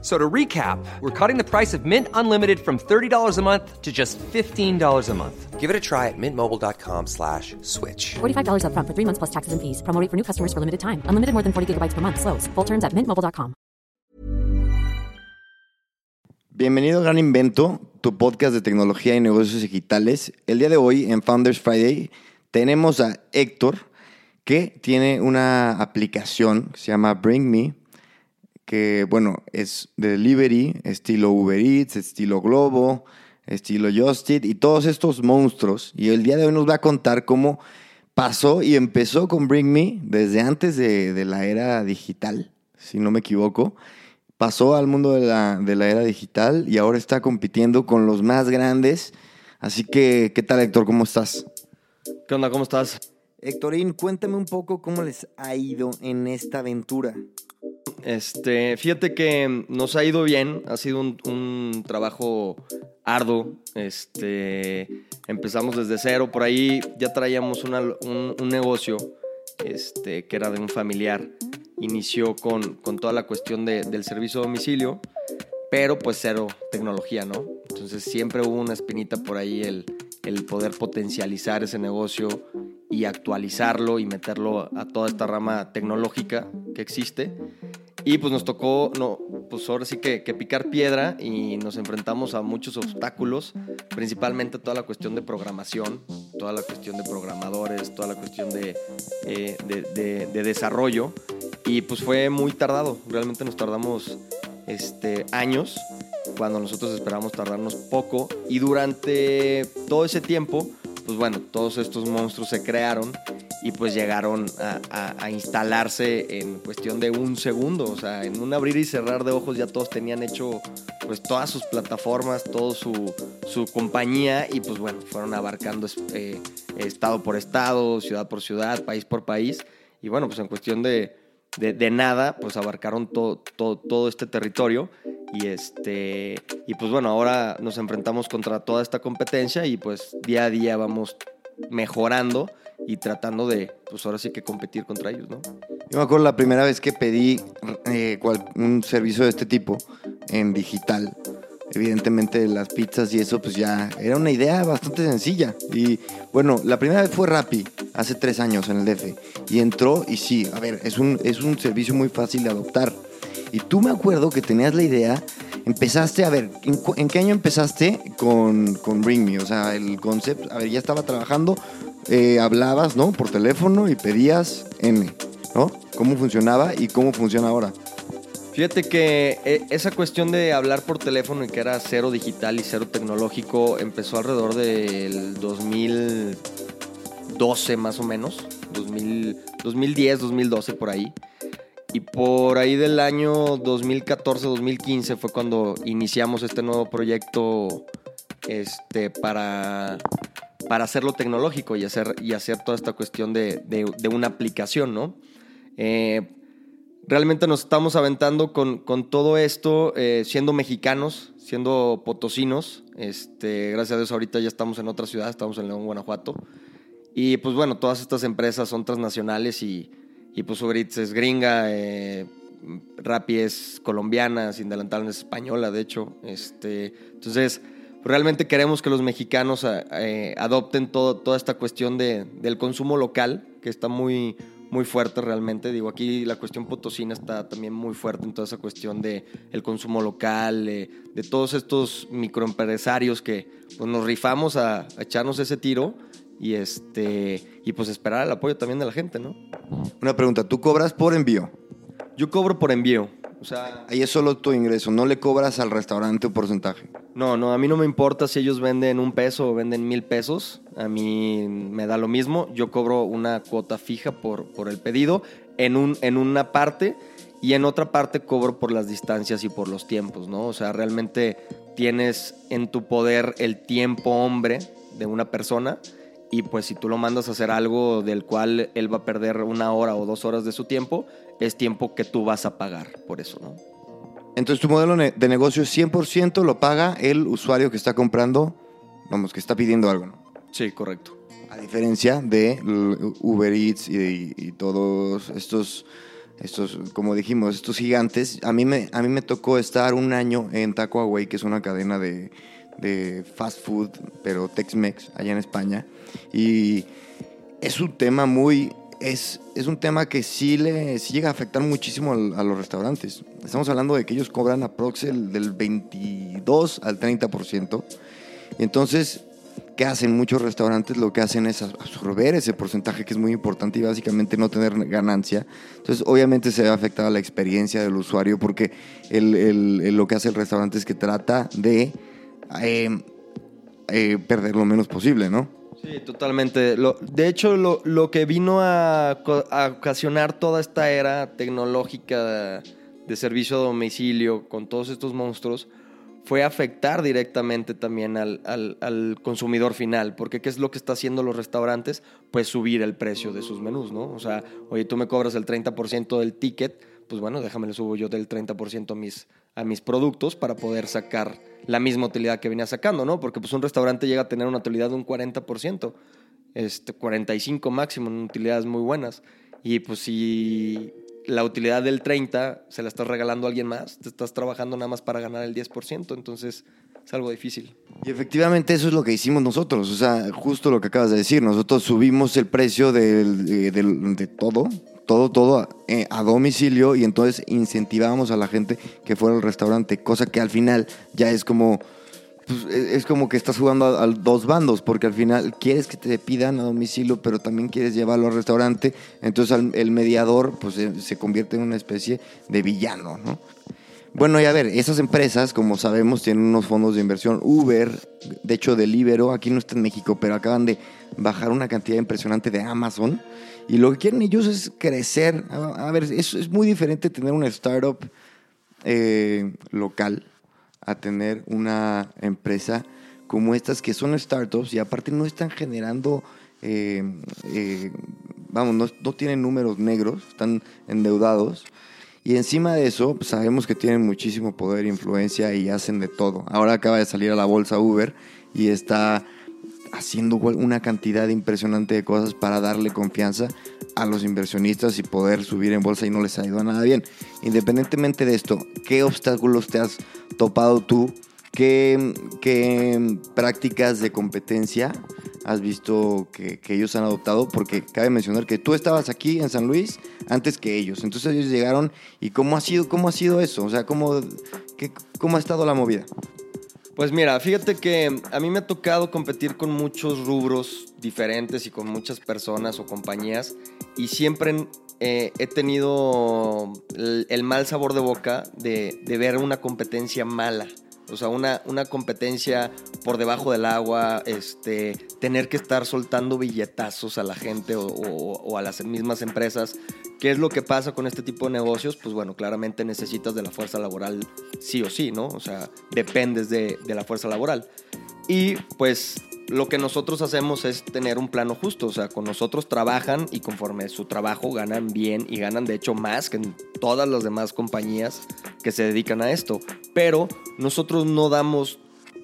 So to recap, we're cutting the price of Mint Unlimited from $30 a month to just $15 a month. Give it a try at mintmobile.com slash switch. $45 upfront for three months plus taxes and fees. Promo rate for new customers for limited time. Unlimited more than 40 gigabytes per month. Slows. Full terms at mintmobile.com. Bienvenido a Gran Invento, tu podcast de tecnología y negocios digitales. El día de hoy, en Founders Friday, tenemos a Héctor, que tiene una aplicación que se llama Bring Me, que, bueno, es de delivery, estilo Uber Eats, estilo Globo, estilo Justit y todos estos monstruos. Y el día de hoy nos va a contar cómo pasó y empezó con Bring Me desde antes de, de la era digital, si no me equivoco. Pasó al mundo de la, de la era digital y ahora está compitiendo con los más grandes. Así que, ¿qué tal, Héctor? ¿Cómo estás? ¿Qué onda? ¿Cómo estás? Héctorín, cuéntame un poco cómo les ha ido en esta aventura. Este, fíjate que nos ha ido bien, ha sido un, trabajo arduo. Este, empezamos desde cero, por ahí ya traíamos un, negocio este, que era de un familiar. Inició con, toda la cuestión de- del servicio a domicilio, pero pues cero tecnología, ¿no? Entonces siempre hubo una espinita por ahí el poder potencializar ese negocio y actualizarlo y meterlo a toda esta rama tecnológica que existe. Y pues nos tocó, no, pues ahora sí que, picar piedra y nos enfrentamos a muchos obstáculos, principalmente toda la cuestión de programación, toda la cuestión de programadores, toda la cuestión de, eh, de, de- de desarrollo. Y pues fue muy tardado, realmente nos tardamos este, años, cuando nosotros esperamos tardarnos poco. Y durante todo ese tiempo, pues bueno, todos estos monstruos se crearon y pues llegaron a, instalarse en cuestión de un segundo. O sea, en un abrir y cerrar de ojos ya todos tenían hecho pues todas sus plataformas, toda su, su compañía y pues bueno, fueron abarcando eh, estado por estado, ciudad por ciudad, país por país. Y bueno, pues en cuestión de, de, de nada, pues abarcaron todo, todo, todo este territorio. Y, este, y pues bueno, ahora nos enfrentamos contra toda esta competencia y pues día a día vamos mejorando y tratando de, pues ahora sí que competir contra ellos, ¿no? Yo me acuerdo la primera vez que pedí eh, un servicio de este tipo en digital. Evidentemente las pizzas y eso pues ya era una idea bastante sencilla. Y bueno, la primera vez fue Rappi, hace tres años en el DF. Y entró y sí, a ver, es un, es un servicio muy fácil de adoptar. Y tú me acuerdo que tenías la idea, empezaste, a ver, ¿en, cu- en qué año empezaste con, con Bring Me? O sea, el concepto, a ver, ya estaba trabajando, eh, hablabas, ¿no? Por teléfono y pedías N, ¿no? ¿Cómo funcionaba y cómo funciona ahora? Fíjate que eh, esa cuestión de hablar por teléfono y que era cero digital y cero tecnológico empezó alrededor del 2012 más o menos, 2000, 2010, 2012 por ahí. Y por ahí del año 2014-2015 fue cuando iniciamos este nuevo proyecto este, para, para hacerlo tecnológico y hacer, y hacer toda esta cuestión de, de- de una aplicación, ¿no? Eh, realmente nos estamos aventando con, con todo esto, eh, siendo mexicanos, siendo potosinos. Este, gracias a Dios ahorita ya estamos en otra ciudad, estamos en León, Guanajuato. Y pues bueno, todas estas empresas son transnacionales y, y pues Uber Eats es gringa, eh, Rappi es colombiana, Sin Delantal es española, de hecho. Este, entonces, realmente queremos que los mexicanos eh, eh, adopten todo, toda esta cuestión de, del consumo local, que está muy, muy fuerte realmente. Digo, aquí la cuestión potosina está también muy fuerte en toda esa cuestión de el consumo local, eh, de todos estos microempresarios que pues, nos rifamos a, a echarnos ese tiro y este y pues esperar el apoyo también de la gente, ¿no? Una pregunta, ¿tú cobras por envío? Yo cobro por envío. O sea, Ahí es solo tu ingreso, no le cobras al restaurante un porcentaje. no, no, a mí no me importa si ellos venden un peso o venden mil pesos. A mí me da lo mismo. Yo cobro una cuota fija por, por el pedido en, un, en una parte y en otra parte cobro por las distancias y por los tiempos, ¿no? O sea, realmente tienes en tu poder el tiempo hombre de una persona y pues si tú lo mandas a hacer algo del cual él va a perder una hora o dos horas de su tiempo, es tiempo que tú vas a pagar por eso, ¿no? Entonces tu modelo de negocio 100% lo paga el usuario que está comprando, vamos, que está pidiendo algo, ¿no? Sí, correcto. A diferencia de Uber Eats y, y todos estos, estos, como dijimos, estos gigantes. A mí me, a mí me tocó estar un año en Taco Away, que es una cadena de, de fast food, pero Tex-Mex, allá en España. Y es un tema muy... Es, es un tema que sí, le, sí llega a afectar muchísimo a los restaurantes. Estamos hablando de que ellos cobran aprox el del 22 al 30%. Y entonces, ¿qué hacen muchos restaurantes? Lo que hacen es absorber ese porcentaje que es muy importante y básicamente no tener ganancia. Entonces, obviamente se ve afectada la experiencia del usuario porque el- lo que hace el restaurante es que trata de eh, eh, perder lo menos posible, ¿no? Sí, totalmente. De hecho, lo, que vino a, ocasionar toda esta era tecnológica de, servicio a domicilio con todos estos monstruos fue afectar directamente también al consumidor final. Porque ¿qué es lo que está haciendo los restaurantes? Pues subir el precio de sus menús, ¿no? O sea, oye, tú me cobras el 30% del ticket, pues bueno, déjame le subo yo del 30% a mis, a mis productos para poder sacar la misma utilidad que venía sacando, ¿no? Porque pues un restaurante llega a tener una utilidad de un 40%, este, 45 máximo utilidades muy buenas. Y pues si la utilidad del 30 se la estás regalando a alguien más, te estás trabajando nada más para ganar el 10%, entonces es algo difícil. Y efectivamente eso es lo que hicimos nosotros, o sea, justo lo que acabas de decir, nosotros subimos el precio del- de, del- de todo, todo, todo a, eh, a domicilio y entonces incentivamos a la gente que fuera al restaurante, cosa que al final ya es como, pues, es es como que estás jugando a, a dos bandos, porque al final quieres que te pidan a domicilio, pero también quieres llevarlo al restaurante, entonces al- el mediador pues se, se convierte en una especie de villano, ¿no? Bueno, y a ver, esas empresas, como sabemos, tienen unos fondos de inversión. Uber, de hecho, Delibero, aquí no está en México, pero acaban de bajar una cantidad impresionante de Amazon. Y lo que quieren ellos es crecer. A, ver, es, es muy diferente tener una startup eh, local a tener una empresa como estas que son startups y aparte no están generando, eh, eh, vamos, no tienen números negros, están endeudados. Y encima de eso, pues, sabemos que tienen muchísimo poder e influencia y hacen de todo. Ahora acaba de salir a la bolsa Uber y está haciendo una cantidad impresionante de cosas para darle confianza a los inversionistas y poder subir en bolsa y no les ha ido a nada bien. Independientemente de esto, ¿qué obstáculos te has topado tú? ¿Qué, qué prácticas de competencia has visto que, que ellos han adoptado? Porque cabe mencionar que tú estabas aquí en San Luis antes que ellos. Entonces ellos llegaron y ¿cómo ha sido, cómo ha sido eso? O sea, ¿cómo, qué, cómo ha estado la movida? Pues mira, fíjate que a mí me ha tocado competir con muchos rubros diferentes y con muchas personas o compañías y siempre eh, he tenido el, el, mal sabor de boca de, de, ver una competencia mala. O sea, una, una competencia por debajo del agua, este, tener que estar soltando billetazos a la gente o, a las mismas empresas. ¿Qué es lo que pasa con este tipo de negocios? Pues bueno, claramente necesitas de la fuerza laboral sí o sí, ¿no? O sea, dependes de, de la fuerza laboral. Y pues lo que nosotros hacemos es tener un plano justo, o sea, con nosotros trabajan y conforme su trabajo ganan bien y ganan de hecho más que en todas las demás compañías que se dedican a esto, pero nosotros no damos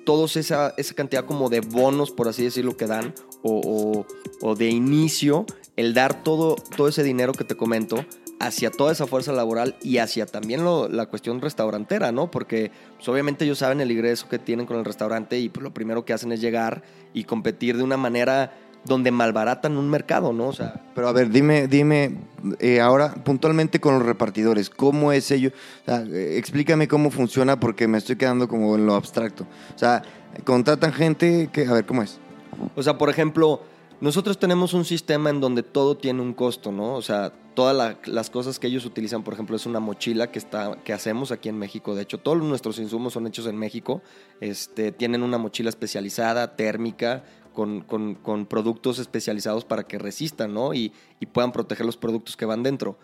todos esa, esa cantidad como de bonos, por así decirlo, que dan, o, o, de inicio, el dar todo, todo ese dinero que te comento hacia toda esa fuerza laboral y hacia también lo, la cuestión restaurantera, ¿no? Porque pues, obviamente ellos saben el ingreso que tienen con el restaurante y pues, lo primero que hacen es llegar y competir de una manera donde malbaratan un mercado, ¿no? O sea, pero a ver, dime, dime eh, ahora puntualmente con los repartidores, ¿cómo es ello? O sea, eh, explícame cómo funciona porque me estoy quedando como en lo abstracto. O sea, contratan gente que, a ver, ¿cómo es? O sea, por ejemplo, nosotros tenemos un sistema en donde todo tiene un costo, ¿no? O sea, todas la, las cosas que ellos utilizan, por ejemplo, es una mochila que, está, que hacemos aquí en México. De hecho, todos nuestros insumos son hechos en México. Este, tienen una mochila especializada, térmica, con, con, con productos especializados para que resistan, ¿no? Y, y, puedan proteger los productos que van dentro.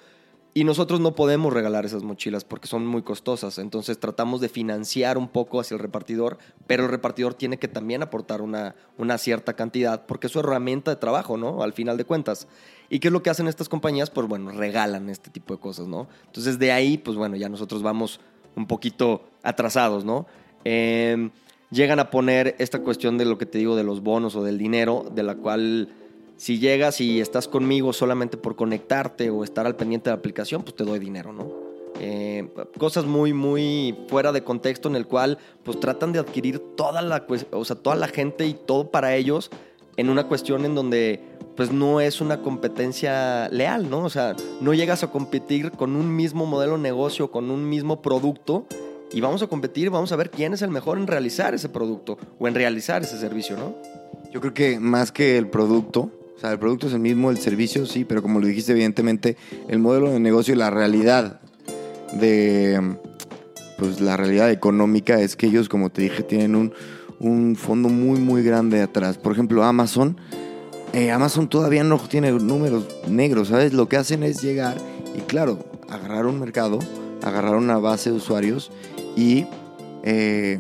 Y nosotros no podemos regalar esas mochilas porque son muy costosas. Entonces tratamos de financiar un poco hacia el repartidor, pero el repartidor tiene que también aportar una, una cierta cantidad porque es su herramienta de trabajo, ¿no? Al final de cuentas. ¿Y qué es lo que hacen estas compañías? Pues bueno, regalan este tipo de cosas, ¿no? Entonces de ahí, pues bueno, ya nosotros vamos un poquito atrasados, ¿no? Eh, llegan a poner esta cuestión de lo que te digo de los bonos o del dinero, de la cual si llegas y estás conmigo solamente por conectarte o estar al pendiente de la aplicación, pues te doy dinero, ¿no? Eh, cosas muy, muy fuera de contexto en el cual pues tratan de adquirir toda la, o sea, toda la gente y todo para ellos en una cuestión en donde pues no es una competencia leal, ¿no? O sea, no llegas a competir con un mismo modelo de negocio, con un mismo producto y vamos a competir, vamos a ver quién es el mejor en realizar ese producto o en realizar ese servicio, ¿no? Yo creo que más que el producto, o sea, el producto es el mismo, el servicio sí, pero como lo dijiste, evidentemente, el modelo de negocio y la realidad de, pues la realidad económica es que ellos, como te dije, tienen un, un fondo muy, muy grande atrás. Por ejemplo, Amazon, eh, Amazon todavía no tiene números negros, ¿sabes? Lo que hacen es llegar y, claro, agarrar un mercado, agarrar una base de usuarios y eh,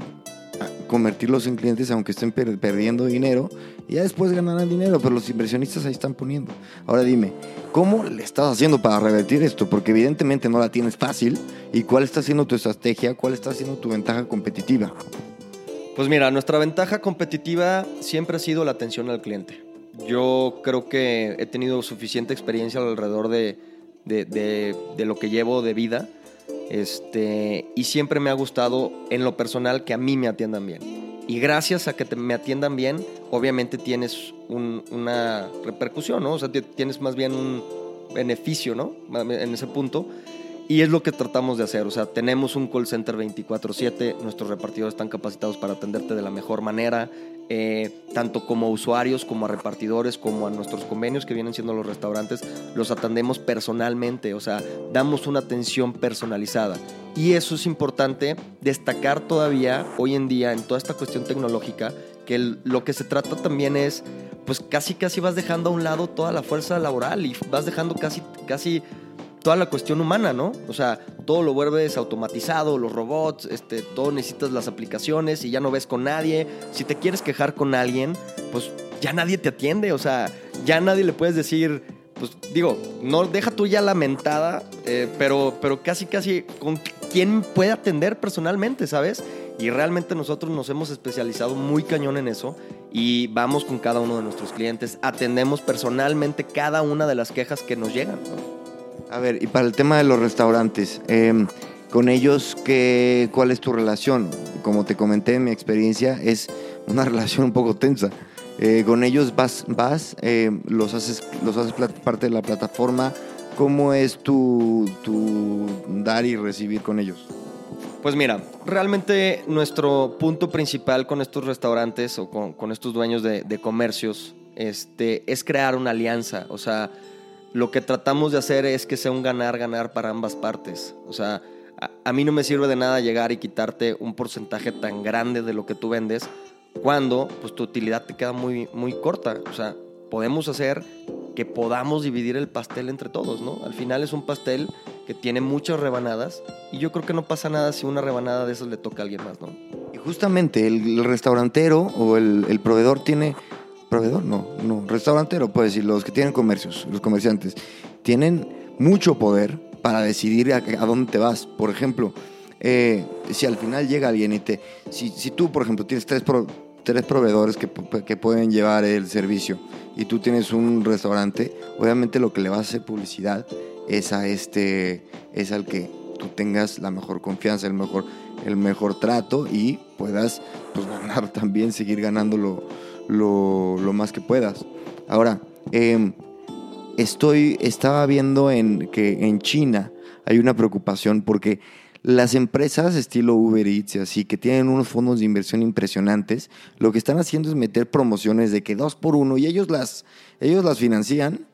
convertirlos en clientes aunque estén per perdiendo dinero ya después ganarán dinero, pero los inversionistas ahí están poniendo. Ahora dime, ¿cómo le estás haciendo para revertir esto? Porque evidentemente no la tienes fácil. ¿Y cuál está siendo tu estrategia? ¿Cuál está siendo tu ventaja competitiva? Pues mira, nuestra ventaja competitiva siempre ha sido la atención al cliente. Yo creo que he tenido suficiente experiencia alrededor de, de, de, lo que llevo de vida este, y siempre me ha gustado en lo personal que a mí me atiendan bien. Y gracias a que te, me atiendan bien, obviamente tienes un, una repercusión, ¿no? O sea, tienes más bien un beneficio, ¿no? En ese punto. Y es lo que tratamos de hacer. O sea, tenemos un call center 24/7, nuestros repartidores están capacitados para atenderte de la mejor manera, eh, tanto como usuarios, como a repartidores, como a nuestros convenios que vienen siendo los restaurantes, los atendemos personalmente. O sea, damos una atención personalizada. Y eso es importante destacar todavía hoy en día en toda esta cuestión tecnológica, que lo que se trata también es, pues casi casi vas dejando a un lado toda la fuerza laboral y vas dejando casi, casi toda la cuestión humana, ¿no? O sea, todo lo vuelves automatizado, los robots, este, todo necesitas las aplicaciones y ya no ves con nadie. Si te quieres quejar con alguien, pues ya nadie te atiende, o sea, ya nadie le puedes decir, pues digo, no deja tú ya lamentada, eh, pero, pero casi casi con quién puede atender personalmente, ¿sabes? Y realmente nosotros nos hemos especializado muy cañón en eso y vamos con cada uno de nuestros clientes, atendemos personalmente cada una de las quejas que nos llegan. ¿no? A ver, y para el tema de los restaurantes, eh, con ellos, ¿qué, ¿cuál es tu relación? Como te comenté, mi experiencia es una relación un poco tensa. Eh, con ellos vas, vas eh, los, haces, los haces parte de la plataforma. ¿Cómo es tu, dar y recibir con ellos? Pues mira, realmente nuestro punto principal con estos restaurantes o con, con estos dueños de, de, comercios este, es crear una alianza. O sea, lo que tratamos de hacer es que sea un ganar-ganar para ambas partes. O sea, a, mí no me sirve de nada llegar y quitarte un porcentaje tan grande de lo que tú vendes cuando pues, tu utilidad te queda muy, muy corta. O sea, podemos hacer que podamos dividir el pastel entre todos, ¿no? Al final es un pastel que tiene muchas rebanadas y yo creo que no pasa nada si una rebanada de esas le toca a alguien más, ¿no? Y justamente el, el restaurantero o el, el proveedor tiene proveedor, no, no, restaurantero, puedes decir, los que tienen comercios, los comerciantes, tienen mucho poder para decidir a, a dónde te vas. Por ejemplo, eh, si al final llega alguien y te, si, si tú, por ejemplo, tienes tres, pro, tres proveedores que, que, pueden llevar el servicio y tú tienes un restaurante, obviamente lo que le vas a hacer publicidad es a este, es al que tú tengas la mejor confianza, el mejor, el mejor trato y puedas pues, ganar también, seguir ganándolo lo, más que puedas. Ahora, eh, estoy, estaba viendo en, que en China hay una preocupación porque las empresas estilo Uber Eats y así, que tienen unos fondos de inversión impresionantes, lo que están haciendo es meter promociones de que dos por uno y ellos las, ellos las financian.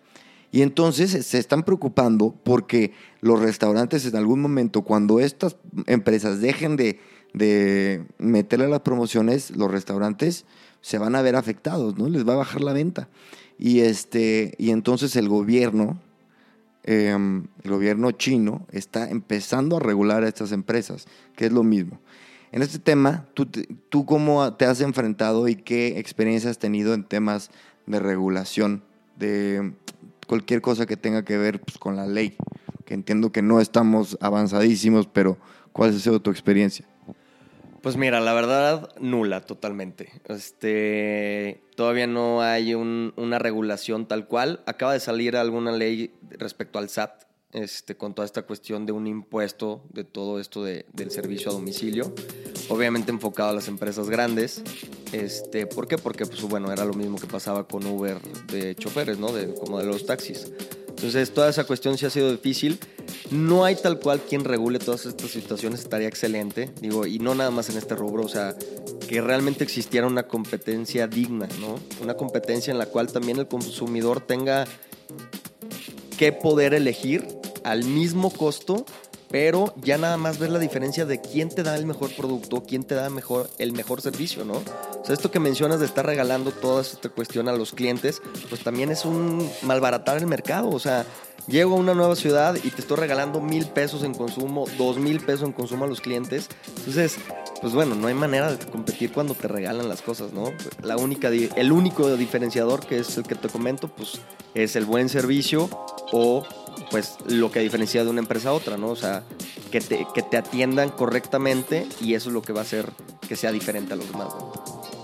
Y entonces se están preocupando porque los restaurantes en algún momento, cuando estas empresas dejen de, de meterle las promociones, los restaurantes se van a ver afectados, ¿no? Les va a bajar la venta. Y, este, y entonces el gobierno eh, el gobierno chino está empezando a regular a estas empresas, que es lo mismo. En este tema, ¿tú, ¿tú cómo te has enfrentado y qué experiencia has tenido en temas de regulación de cualquier cosa que tenga que ver pues, con la ley? Que entiendo que no estamos avanzadísimos, pero ¿cuál ha sido tu experiencia? Pues mira, la verdad, nula totalmente. Este, todavía no hay un- una regulación tal cual. Acaba de salir alguna ley respecto al SAT, este, con toda esta cuestión de un impuesto de todo esto de- del servicio a domicilio. Obviamente enfocado a las empresas grandes. Este, ¿Por qué? Porque, pues, bueno, era lo mismo que pasaba con Uber de choferes, ¿no? De, como de los taxis. Entonces, toda esa cuestión sí ha sido difícil. No hay tal cual quien regule todas estas situaciones, estaría excelente. Digo, y no nada más en este rubro, o sea, que realmente existiera una competencia digna, ¿no? Una competencia en la cual también el consumidor tenga que poder elegir al mismo costo, pero ya nada más ver la diferencia de quién te da el mejor producto, quién te da mejor, el mejor servicio, ¿no? O sea, esto que mencionas de estar regalando toda esta cuestión a los clientes, pues también es un malbaratar el mercado, o sea, llego a una nueva ciudad y te estoy regalando mil pesos en consumo, dos mil pesos en consumo a los clientes, entonces, pues bueno, no hay manera de competir cuando te regalan las cosas, ¿no? La única, el único diferenciador que es el que te comento, pues es el buen servicio o pues lo que diferencia de una empresa a otra, ¿no? O sea, que te, que te atiendan correctamente y eso es lo que va a hacer que sea diferente a los demás, ¿no?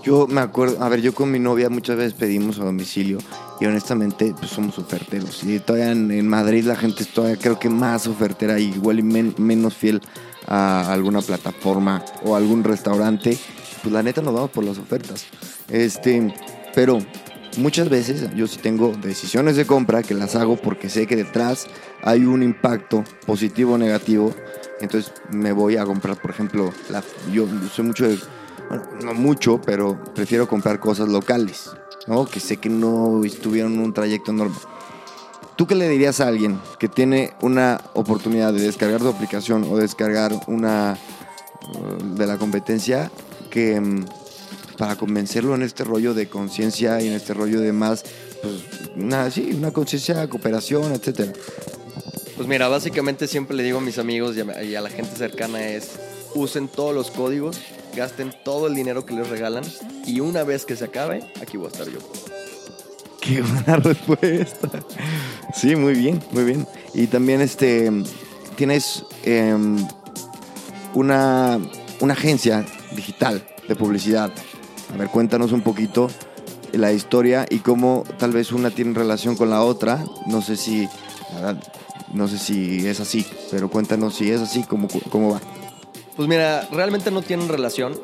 Yo me acuerdo, a ver, yo con mi novia muchas veces pedimos a domicilio y honestamente pues somos oferteros. Y todavía en, Madrid la gente es todavía creo que más ofertera y igual y men- menos fiel a alguna plataforma o algún restaurante. Pues la neta nos vamos por las ofertas. Este, pero muchas veces yo sí tengo decisiones de compra que las hago porque sé que detrás hay un impacto positivo o negativo. Entonces me voy a comprar, por ejemplo, la, yo soy mucho de bueno, no mucho, pero prefiero comprar cosas locales, ¿no? Que sé que no estuvieron un trayecto enorme. ¿Tú qué le dirías a alguien que tiene una oportunidad de descargar tu aplicación o descargar una uh, de la competencia que mm, para convencerlo en este rollo de conciencia y en este rollo de más, pues, una, sí, una conciencia, cooperación, etcétera? Pues mira, básicamente siempre le digo a mis amigos y a, y a la gente cercana es, usen todos los códigos, gasten todo el dinero que les regalan y una vez que se acabe, aquí voy a estar yo. Qué buena respuesta. Sí, muy bien, muy bien. Y también este tienes em, una, una agencia digital de publicidad. A ver, cuéntanos un poquito la historia y cómo tal vez una tiene relación con la otra. No sé si, no sé si es así, pero cuéntanos si es así, cómo, cómo va. Pues mira, realmente no tienen relación.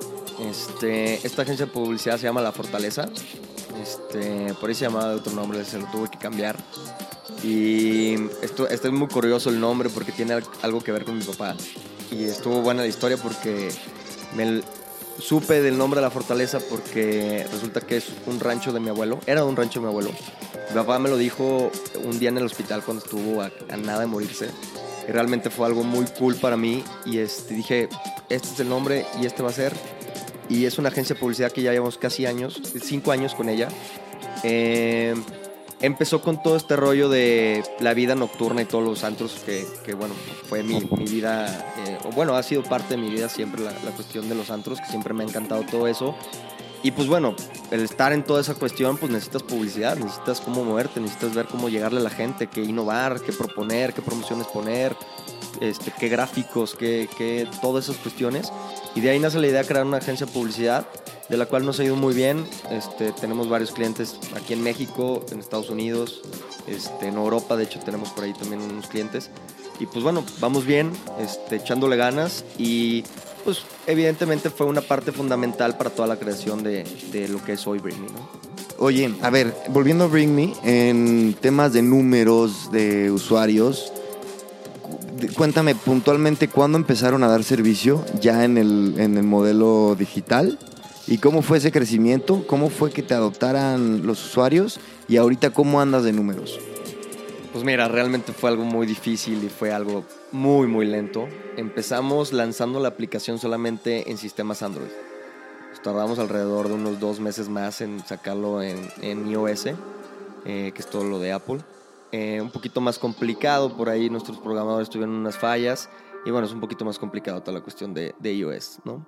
Este, esta agencia de publicidad se llama La Fortaleza. Este, por ahí se llamaba de otro nombre, se lo tuve que cambiar. Y esto, este es muy curioso el nombre porque tiene al- algo que ver con mi papá. Y estuvo buena la historia porque me supe del nombre de la fortaleza porque resulta que es un rancho de mi abuelo. Era un rancho de mi abuelo. Mi papá me lo dijo un día en el hospital cuando estuvo a, nada de morirse. Y realmente fue algo muy cool para mí. Y este, dije, este es el nombre y este va a ser. Y es una agencia de publicidad que ya llevamos casi años, cinco años con ella. Eh, empezó con todo este rollo de la vida nocturna y todos los antros que, que, bueno, fue mi, mi vida, eh, o bueno, ha sido parte de mi vida siempre la, la cuestión de los antros, que siempre me ha encantado todo eso. Y pues bueno, el estar en toda esa cuestión, pues necesitas publicidad, necesitas cómo moverte, necesitas ver cómo llegarle a la gente, qué innovar, qué proponer, qué promociones poner, este, qué gráficos, qué, qué, todas esas cuestiones. Y de ahí nace la idea de crear una agencia de publicidad, de la cual nos ha ido muy bien. Este, tenemos varios clientes aquí en México, en Estados Unidos, este, en Europa, de hecho tenemos por ahí también unos clientes. Y pues bueno, vamos bien, este, echándole ganas y pues evidentemente fue una parte fundamental para toda la creación de, lo que es hoy Britney, ¿no? Oye, a ver, volviendo a Bring Me, en temas de números de usuarios, cu- cuéntame puntualmente cuándo empezaron a dar servicio ya en el modelo digital y cómo fue ese crecimiento, cómo fue que te adoptaran los usuarios y ahorita cómo andas de números. Pues mira, realmente fue algo muy difícil y fue algo muy, muy lento. Empezamos lanzando la aplicación solamente en sistemas Android. Nos tardamos alrededor de unos dos meses más en sacarlo en, en iOS, eh, que es todo lo de Apple. eh, un poquito más complicado, por ahí nuestros programadores tuvieron unas fallas y bueno, es un poquito más complicado toda la cuestión de, de iOS, ¿no?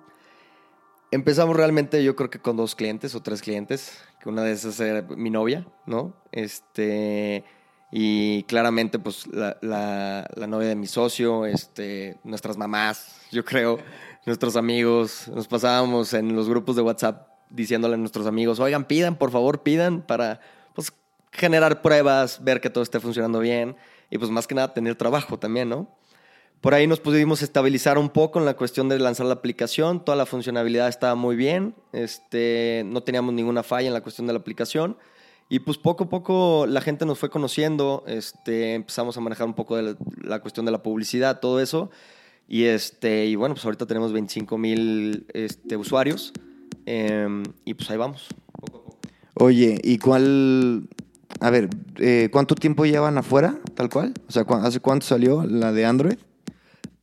Empezamos realmente yo creo que con dos clientes o tres clientes, que una de esas era mi novia, ¿no? Este, y claramente pues la, la, la novia de mi socio, este, nuestras mamás, yo creo, nuestros amigos, nos pasábamos en los grupos de WhatsApp diciéndole a nuestros amigos, oigan, pidan, por favor, pidan para pues, generar pruebas, ver que todo esté funcionando bien y pues más que nada tener trabajo también, ¿no? Por ahí nos pudimos estabilizar un poco en la cuestión de lanzar la aplicación, toda la funcionalidad estaba muy bien, este, no teníamos ninguna falla en la cuestión de la aplicación y pues poco a poco la gente nos fue conociendo, este, empezamos a manejar un poco de la, la cuestión de la publicidad, todo eso y, este, y bueno, pues ahorita tenemos 25 mil este, usuarios eh, y pues ahí vamos. Poco a poco. Oye, ¿y cuál... A ver, eh, ¿cuánto tiempo llevan afuera, tal cual? O sea, ¿cu- ¿hace cuánto salió la de Android?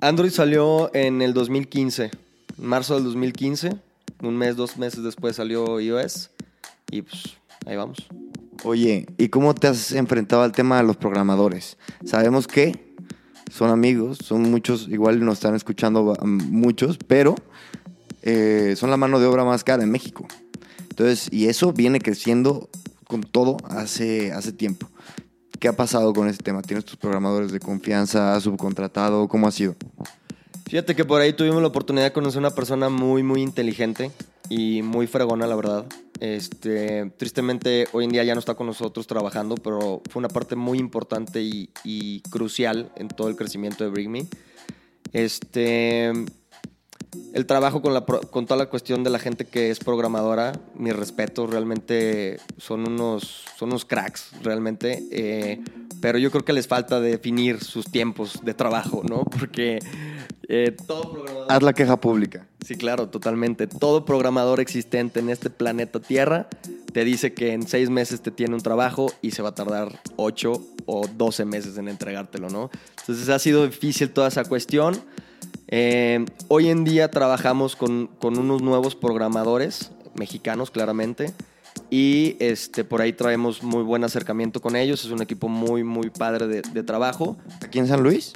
Android salió en el 2015, en marzo del 2015. Un mes, dos meses después salió iOS. Y pues ahí vamos. Oye, ¿y cómo te has enfrentado al tema de los programadores? Sabemos que son amigos, son muchos, igual nos están escuchando um, muchos, pero eh, son la mano de obra más cara en México. Entonces, y eso viene creciendo con todo hace, hace tiempo. ¿Qué ha pasado con ese tema? ¿Tienes tus programadores de confianza? ¿Has subcontratado? ¿Cómo ha sido? Fíjate que por ahí tuvimos la oportunidad de conocer una persona muy, muy inteligente y muy fregona, la verdad. Este, tristemente, hoy en día ya no está con nosotros trabajando, pero fue una parte muy importante y, y crucial en todo el crecimiento de Bring Me. Este, el trabajo con, la, con toda la cuestión de la gente que es programadora, mi respeto, realmente son unos, son unos cracks, realmente. eh, pero yo creo que les falta definir sus tiempos de trabajo, ¿no? Porque eh, todo programador... Haz la queja pública. Sí, claro, totalmente. Todo programador existente en este planeta Tierra te dice que en seis meses te tiene un trabajo y se va a tardar ocho o doce meses en entregártelo, ¿no? Entonces ha sido difícil toda esa cuestión. Eh, hoy en día trabajamos con, con unos nuevos programadores mexicanos, claramente. Y este, por ahí traemos muy buen acercamiento con ellos. Es un equipo muy, muy padre de, trabajo. ¿Aquí en San Luis?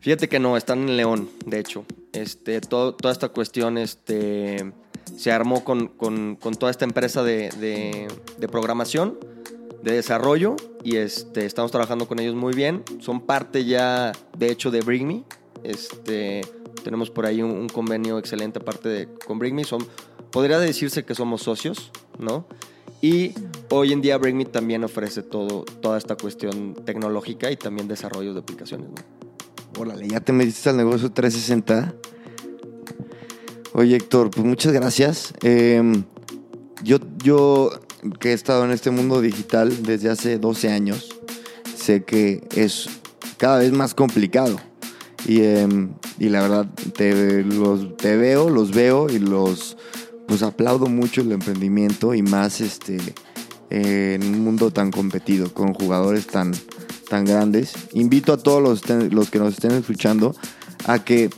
Fíjate que no, están en León, de hecho. Este, todo- toda esta cuestión este, se armó con, con- con toda esta empresa de, de- de programación, de desarrollo, y este, estamos trabajando con ellos muy bien. Son parte ya, de hecho, de Bring. Este, tenemos por ahí un, convenio excelente aparte de con Bring. Son, podría decirse que somos socios, ¿no? Y hoy en día Bring Me también ofrece todo, toda esta cuestión tecnológica y también desarrollo de aplicaciones, ¿no? Órale, ya te metiste al negocio 360. Oye, Héctor, pues muchas gracias. Eh, yo, yo que he estado en este mundo digital desde hace 12 años, sé que es cada vez más complicado. Y, eh, y la verdad, te, los, te veo, los veo y los pues aplaudo mucho el emprendimiento y más este eh, en un mundo tan competido, con jugadores tan, tan grandes. Invito a todos los, los que nos estén escuchando a que eh,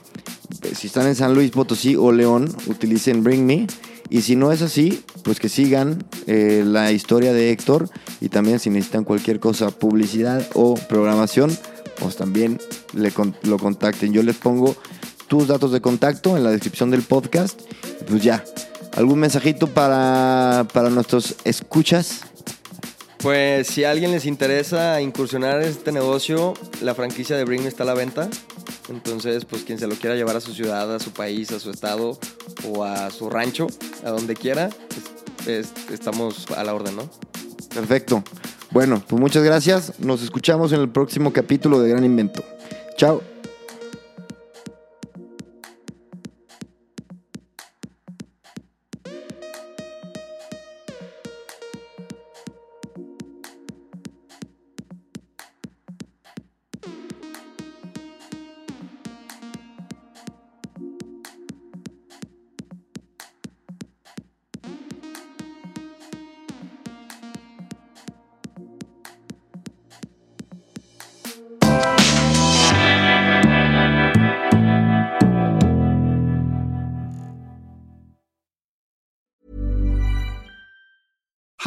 si están en San Luis Potosí o León, utilicen Bring Me. Y si no es así, pues que sigan eh, la historia de Héctor y también si necesitan cualquier cosa, publicidad o programación, pues también le con- lo contacten. Yo les pongo tus datos de contacto en la descripción del podcast. Pues ya, ¿algún mensajito para, para nuestros escuchas? Pues si a alguien les interesa incursionar en este negocio, la franquicia de Bring Me está a la venta. Entonces, pues quien se lo quiera llevar a su ciudad, a su país, a su estado o a su rancho, a donde quiera, es- estamos a la orden, ¿no? Perfecto. Bueno, pues muchas gracias. Nos escuchamos en el próximo capítulo de Gran Invento. Chao.